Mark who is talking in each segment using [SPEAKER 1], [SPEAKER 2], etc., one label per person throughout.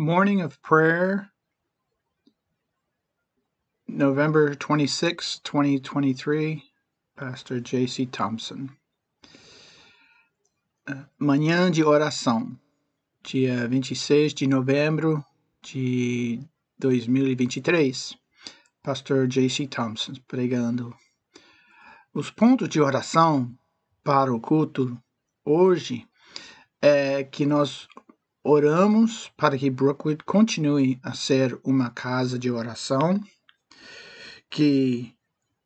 [SPEAKER 1] Morning of Prayer, November 26, 2023, Pastor J.C. Thompson. Uh, manhã de oração, dia 26 de novembro de 2023. Pastor J.C. Thompson pregando. Os pontos de oração para o culto hoje é que nós Oramos para que Brookwood continue a ser uma casa de oração, que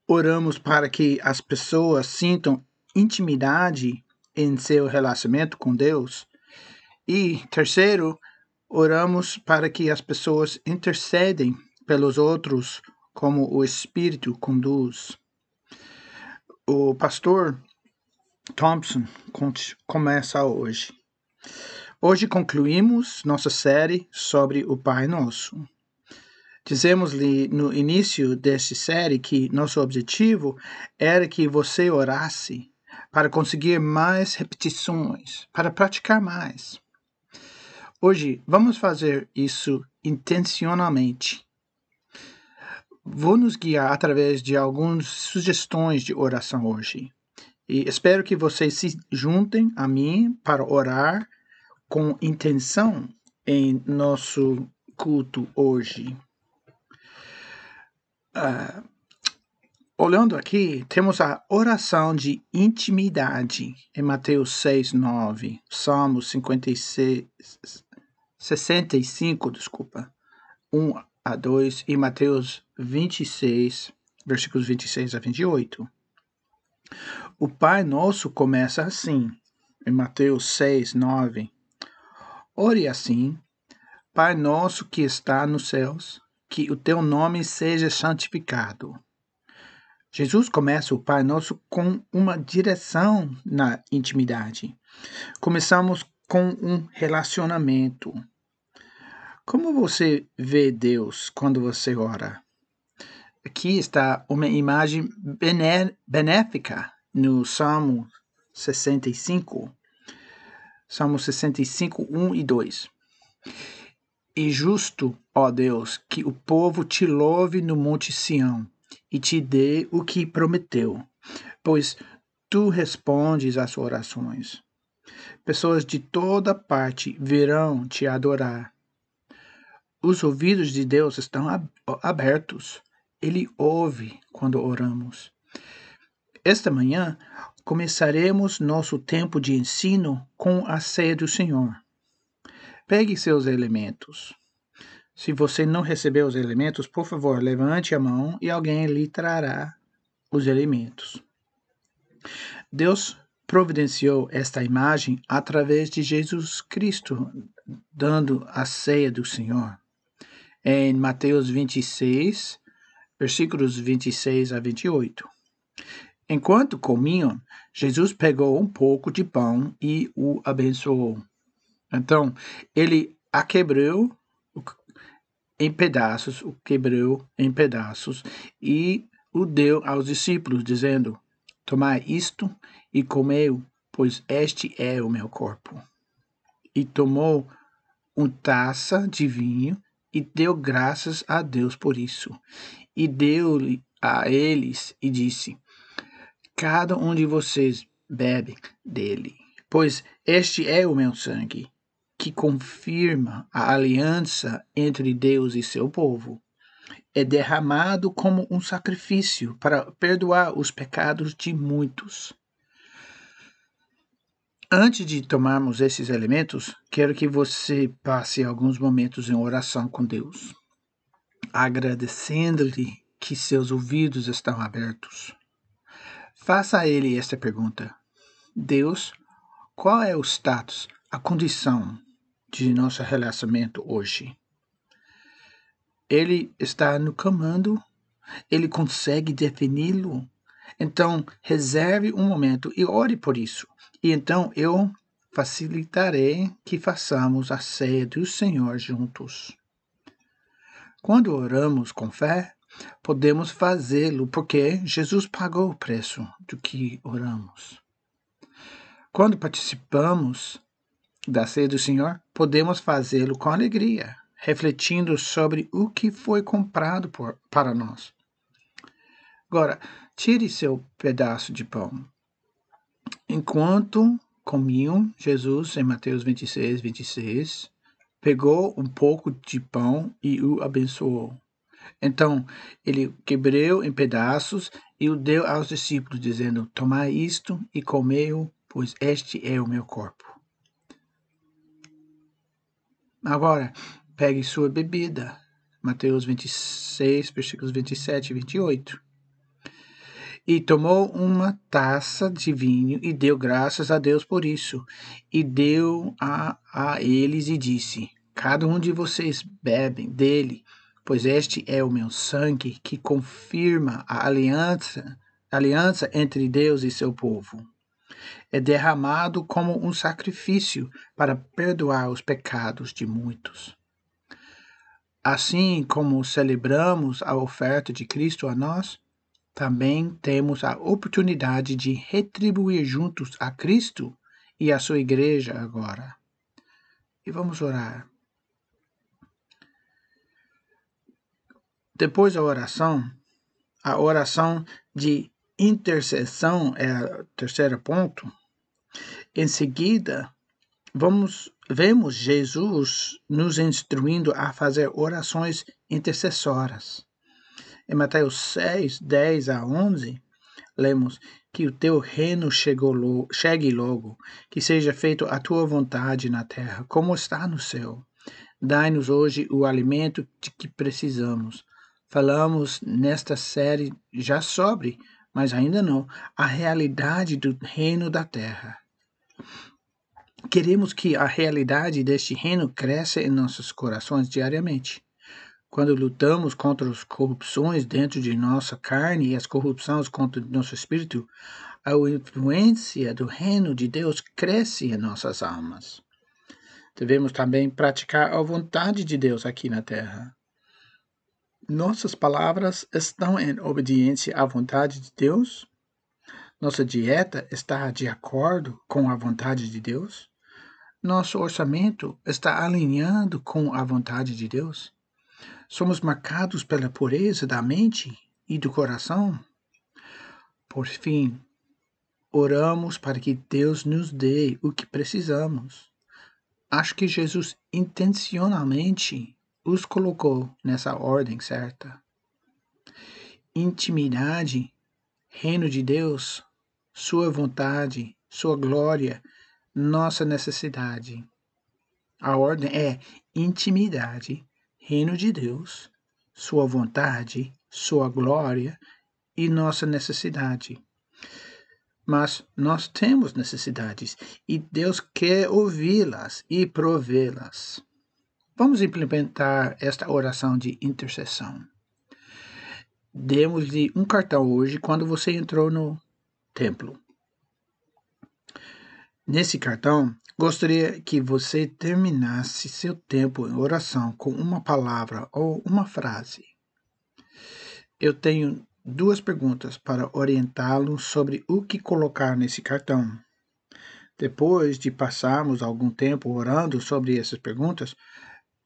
[SPEAKER 1] oramos para que as pessoas sintam intimidade em seu relacionamento com Deus. E terceiro, oramos para que as pessoas intercedem pelos outros como o Espírito conduz. O pastor Thompson começa hoje. Hoje concluímos nossa série sobre o Pai Nosso. Dizemos-lhe no início desta série que nosso objetivo era que você orasse para conseguir mais repetições, para praticar mais. Hoje vamos fazer isso intencionalmente. Vou nos guiar através de algumas sugestões de oração hoje. E espero que vocês se juntem a mim para orar com intenção em nosso culto hoje. Uh, olhando aqui, temos a oração de intimidade em Mateus 6, 9, Salmos 56, 65, desculpa, 1 a 2 e Mateus 26, versículos 26 a 28. O Pai Nosso começa assim, em Mateus 6, 9. Ore assim: Pai nosso que está nos céus, que o teu nome seja santificado. Jesus começa o Pai Nosso com uma direção na intimidade. Começamos com um relacionamento. Como você vê Deus quando você ora? Aqui está uma imagem benéfica no Salmo 65. Salmo 65, 1 e 2. E justo, ó Deus, que o povo te louve no monte Sião e te dê o que prometeu, pois tu respondes às orações. Pessoas de toda parte virão te adorar. Os ouvidos de Deus estão abertos. Ele ouve quando oramos. Esta manhã, começaremos nosso tempo de ensino com a ceia do Senhor. Pegue seus elementos. Se você não recebeu os elementos, por favor, levante a mão e alguém lhe trará os elementos. Deus providenciou esta imagem através de Jesus Cristo, dando a ceia do Senhor. Em Mateus 26, versículos 26 a 28. Enquanto comiam, Jesus pegou um pouco de pão e o abençoou. Então, ele a quebrou em pedaços, o quebrou em pedaços e o deu aos discípulos, dizendo: Tomai isto e comeu, pois este é o meu corpo. E tomou uma taça de vinho e deu graças a Deus por isso. E deu-lhe a eles e disse: cada um de vocês bebe dele, pois este é o meu sangue, que confirma a aliança entre Deus e seu povo. É derramado como um sacrifício para perdoar os pecados de muitos. Antes de tomarmos esses elementos, quero que você passe alguns momentos em oração com Deus, agradecendo-lhe que seus ouvidos estão abertos Faça a ele esta pergunta: Deus, qual é o status, a condição de nosso relacionamento hoje? Ele está no comando? Ele consegue defini-lo? Então, reserve um momento e ore por isso. E então eu facilitarei que façamos a ceia do Senhor juntos. Quando oramos com fé, Podemos fazê-lo porque Jesus pagou o preço do que oramos. Quando participamos da ceia do Senhor, podemos fazê-lo com alegria, refletindo sobre o que foi comprado por, para nós. Agora, tire seu pedaço de pão. Enquanto comiam, Jesus, em Mateus 26, 26, pegou um pouco de pão e o abençoou. Então, ele quebrou em pedaços e o deu aos discípulos, dizendo: Tomai isto e comei-o, pois este é o meu corpo. Agora, pegue sua bebida. Mateus 26, versículos 27 e 28. E tomou uma taça de vinho e deu graças a Deus por isso. E deu a, a eles e disse: Cada um de vocês bebem dele, pois este é o meu sangue que confirma a aliança, aliança entre Deus e seu povo é derramado como um sacrifício para perdoar os pecados de muitos. Assim como celebramos a oferta de Cristo a nós, também temos a oportunidade de retribuir juntos a Cristo e a sua igreja agora. E vamos orar. Depois da oração, a oração de intercessão é o terceiro ponto. Em seguida, vamos vemos Jesus nos instruindo a fazer orações intercessoras. Em Mateus 6, 10 a 11, lemos que o teu reino chegou, chegue logo, que seja feito a tua vontade na terra, como está no céu. Dai-nos hoje o alimento de que precisamos. Falamos nesta série já sobre mas ainda não, a realidade do reino da terra. Queremos que a realidade deste reino cresça em nossos corações diariamente. Quando lutamos contra as corrupções dentro de nossa carne e as corrupções contra nosso espírito, a influência do reino de Deus cresce em nossas almas. Devemos também praticar a vontade de Deus aqui na terra. Nossas palavras estão em obediência à vontade de Deus? Nossa dieta está de acordo com a vontade de Deus? Nosso orçamento está alinhado com a vontade de Deus? Somos marcados pela pureza da mente e do coração? Por fim, oramos para que Deus nos dê o que precisamos. Acho que Jesus intencionalmente os colocou nessa ordem certa. Intimidade, reino de Deus, sua vontade, sua glória, nossa necessidade. A ordem é intimidade, reino de Deus, sua vontade, sua glória e nossa necessidade. Mas nós temos necessidades e Deus quer ouvi-las e provê-las. Vamos implementar esta oração de intercessão. Demos-lhe um cartão hoje quando você entrou no templo. Nesse cartão, gostaria que você terminasse seu tempo em oração com uma palavra ou uma frase. Eu tenho duas perguntas para orientá-lo sobre o que colocar nesse cartão. Depois de passarmos algum tempo orando sobre essas perguntas,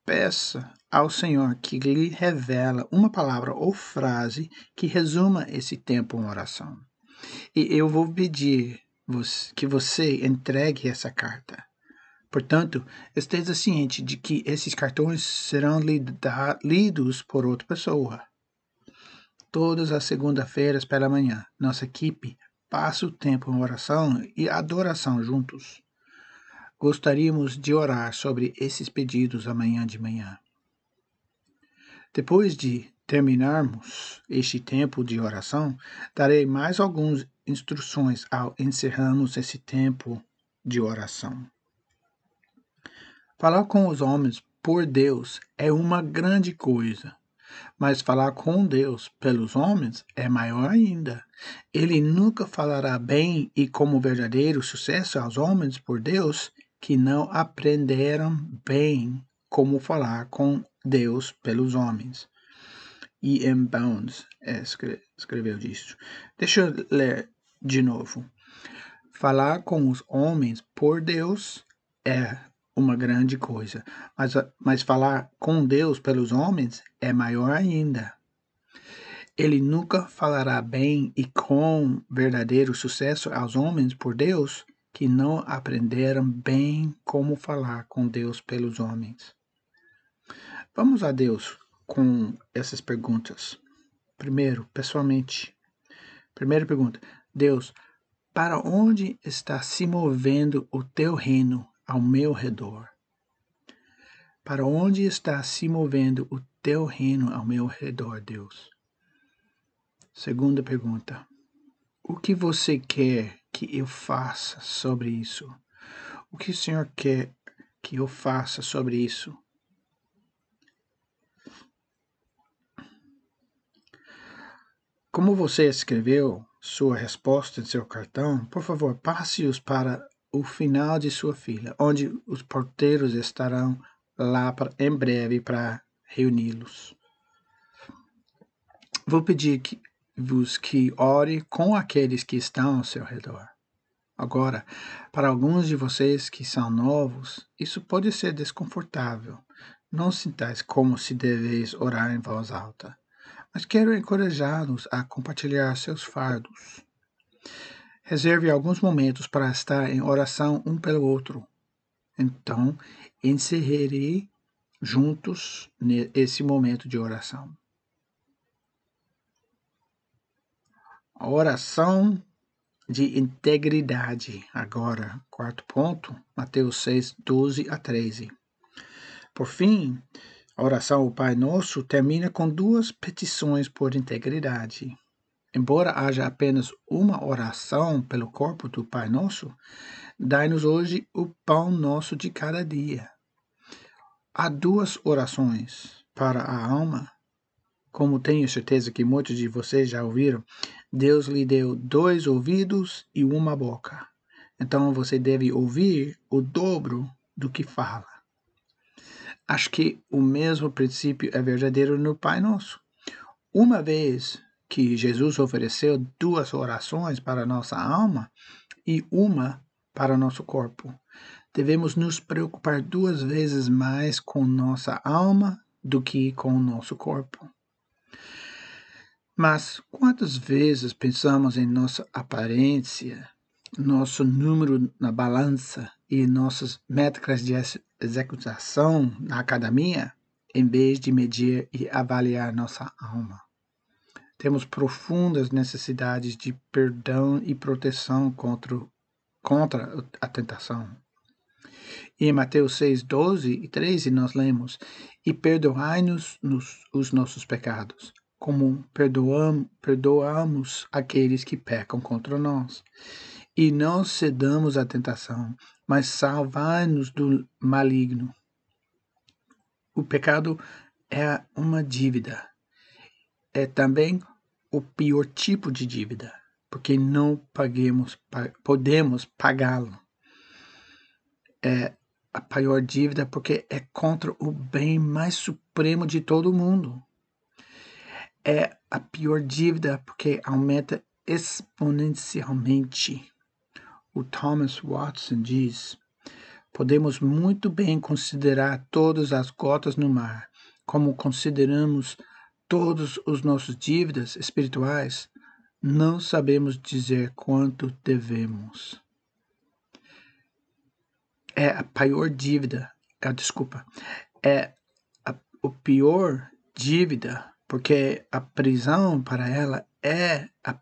[SPEAKER 1] Peça ao Senhor que lhe revela uma palavra ou frase que resuma esse tempo em oração. E eu vou pedir que você entregue essa carta. Portanto, esteja ciente de que esses cartões serão lidos por outra pessoa. Todas as segunda-feiras pela manhã, nossa equipe passa o tempo em oração e adoração juntos. Gostaríamos de orar sobre esses pedidos amanhã de manhã. Depois de terminarmos este tempo de oração, darei mais algumas instruções ao encerrarmos esse tempo de oração. Falar com os homens por Deus é uma grande coisa, mas falar com Deus pelos homens é maior ainda. Ele nunca falará bem e como verdadeiro sucesso aos homens por Deus que não aprenderam bem como falar com Deus pelos homens. E M. Bounds escreveu disso. Deixa eu ler de novo. Falar com os homens por Deus é uma grande coisa, mas, mas falar com Deus pelos homens é maior ainda. Ele nunca falará bem e com verdadeiro sucesso aos homens por Deus que não aprenderam bem como falar com Deus pelos homens. Vamos a Deus com essas perguntas. Primeiro, pessoalmente. Primeira pergunta: Deus, para onde está se movendo o teu reino ao meu redor? Para onde está se movendo o teu reino ao meu redor, Deus? Segunda pergunta: O que você quer que eu faça sobre isso? O que o Senhor quer que eu faça sobre isso? Como você escreveu sua resposta em seu cartão, por favor, passe-os para o final de sua fila, onde os porteiros estarão lá pra, em breve para reuni-los. Vou pedir que vos que ore com aqueles que estão ao seu redor. Agora, para alguns de vocês que são novos, isso pode ser desconfortável. Não sintais como se deveis orar em voz alta mas quero encorajá-los a compartilhar seus fardos. Reserve alguns momentos para estar em oração um pelo outro. Então, encerrarei juntos nesse momento de oração. A oração de integridade. Agora, quarto ponto, Mateus 6, 12 a 13. Por fim, a oração ao Pai Nosso termina com duas petições por integridade. Embora haja apenas uma oração pelo corpo do Pai Nosso, dai-nos hoje o pão nosso de cada dia. Há duas orações para a alma. Como tenho certeza que muitos de vocês já ouviram, Deus lhe deu dois ouvidos e uma boca. Então você deve ouvir o dobro do que fala. Acho que o mesmo princípio é verdadeiro no Pai Nosso. Uma vez que Jesus ofereceu duas orações para nossa alma e uma para nosso corpo, devemos nos preocupar duas vezes mais com nossa alma do que com o nosso corpo. Mas quantas vezes pensamos em nossa aparência, nosso número na balança e nossas métricas de executação na academia, em vez de medir e avaliar nossa alma. Temos profundas necessidades de perdão e proteção contra, contra a tentação. E em Mateus 6, 12 e 13 nós lemos: E perdoai-nos os nossos pecados, como perdoamos, aqueles que pecam contra nós. E não cedamos à tentação, mas salvai-nos do maligno. O pecado é uma dívida. É também o pior tipo de dívida, porque não paguemos, podemos pagá-lo. É a pior dívida porque é contra o bem mais supremo de todo mundo. É a pior dívida porque aumenta exponencialmente o Thomas Watson diz: podemos muito bem considerar todas as gotas no mar, como consideramos todos os nossos dívidas espirituais, não sabemos dizer quanto devemos. É a pior dívida, é, desculpa, é a, o pior dívida, porque a prisão para ela é a,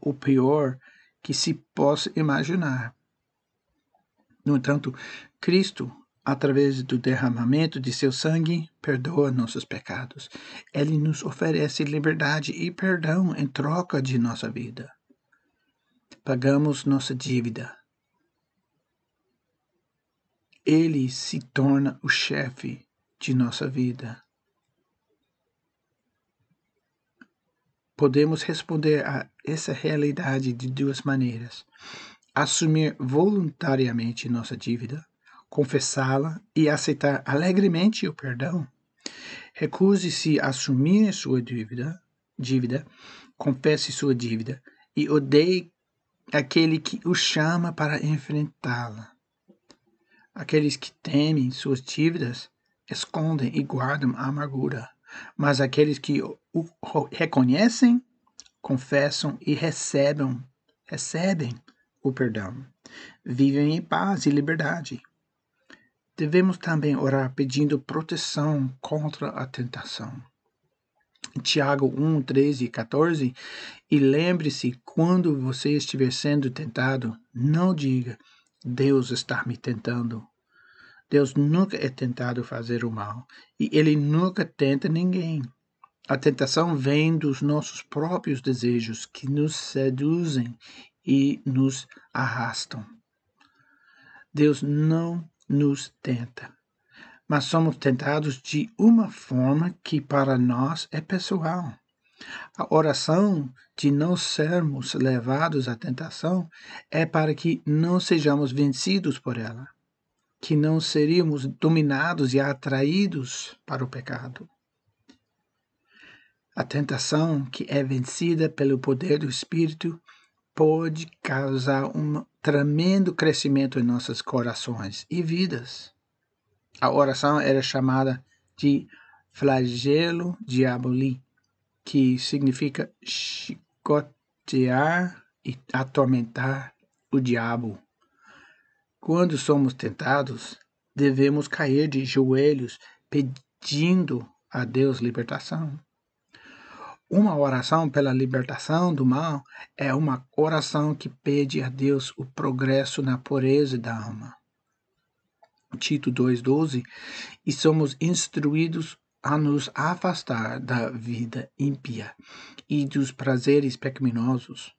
[SPEAKER 1] o pior que se possa imaginar. No entanto, Cristo, através do derramamento de seu sangue, perdoa nossos pecados. Ele nos oferece liberdade e perdão em troca de nossa vida. Pagamos nossa dívida. Ele se torna o chefe de nossa vida. Podemos responder a essa realidade de duas maneiras: assumir voluntariamente nossa dívida, confessá-la e aceitar alegremente o perdão. Recuse-se a assumir sua dívida, dívida, confesse sua dívida e odeie aquele que o chama para enfrentá-la. Aqueles que temem suas dívidas escondem e guardam a amargura, mas aqueles que o reconhecem, confessam e recebem, recebem o perdão, vivem em paz e liberdade. Devemos também orar pedindo proteção contra a tentação. Tiago 1, 13 e 14. E lembre-se, quando você estiver sendo tentado, não diga, Deus está me tentando. Deus nunca é tentado fazer o mal e ele nunca tenta ninguém. A tentação vem dos nossos próprios desejos que nos seduzem e nos arrastam. Deus não nos tenta, mas somos tentados de uma forma que para nós é pessoal. A oração de não sermos levados à tentação é para que não sejamos vencidos por ela, que não seríamos dominados e atraídos para o pecado. A tentação que é vencida pelo poder do Espírito pode causar um tremendo crescimento em nossos corações e vidas. A oração era chamada de flagelo diaboli, que significa chicotear e atormentar o diabo. Quando somos tentados, devemos cair de joelhos pedindo a Deus libertação. Uma oração pela libertação do mal é uma oração que pede a Deus o progresso na pureza da alma. Tito 2,12 E somos instruídos a nos afastar da vida ímpia e dos prazeres pecaminosos.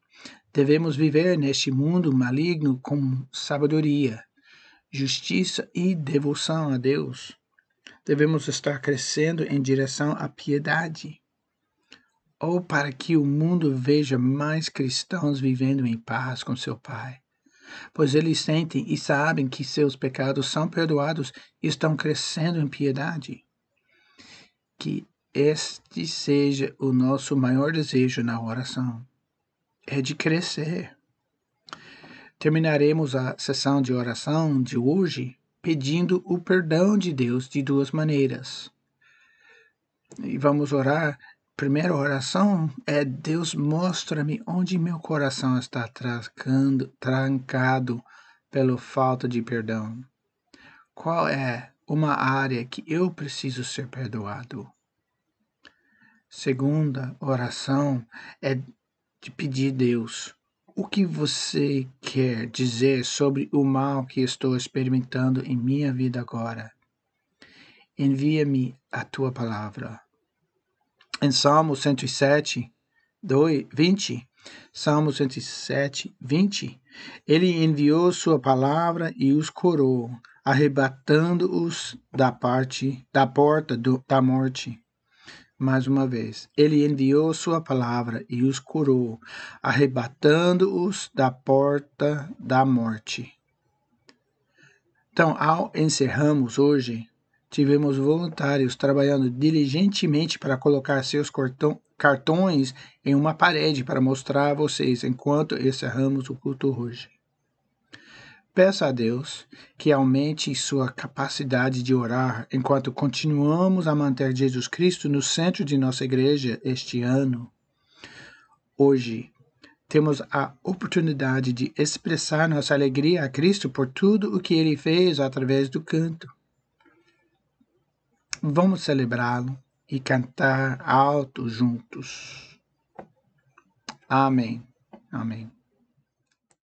[SPEAKER 1] Devemos viver neste mundo maligno com sabedoria, justiça e devoção a Deus. Devemos estar crescendo em direção à piedade ou para que o mundo veja mais cristãos vivendo em paz com seu Pai. Pois eles sentem e sabem que seus pecados são perdoados e estão crescendo em piedade. Que este seja o nosso maior desejo na oração: é de crescer. Terminaremos a sessão de oração de hoje pedindo o perdão de Deus de duas maneiras. E vamos orar primeira oração é Deus mostra-me onde meu coração está trancando, trancado pela falta de perdão. Qual é uma área que eu preciso ser perdoado? Segunda oração é de pedir Deus o que você quer dizer sobre o mal que estou experimentando em minha vida agora. Envia-me a tua palavra em Salmo 107, 2, 20, Salmo 107, 20, ele enviou sua palavra e os curou, arrebatando-os da parte da porta do, da morte. Mais uma vez, ele enviou sua palavra e os curou, arrebatando-os da porta da morte. Então, ao encerramos hoje Tivemos voluntários trabalhando diligentemente para colocar seus cartões em uma parede para mostrar a vocês enquanto encerramos o culto hoje. Peça a Deus que aumente sua capacidade de orar enquanto continuamos a manter Jesus Cristo no centro de nossa igreja este ano. Hoje, temos a oportunidade de expressar nossa alegria a Cristo por tudo o que ele fez através do canto. Vamos celebrá-lo e cantar alto juntos. Amém. Amém.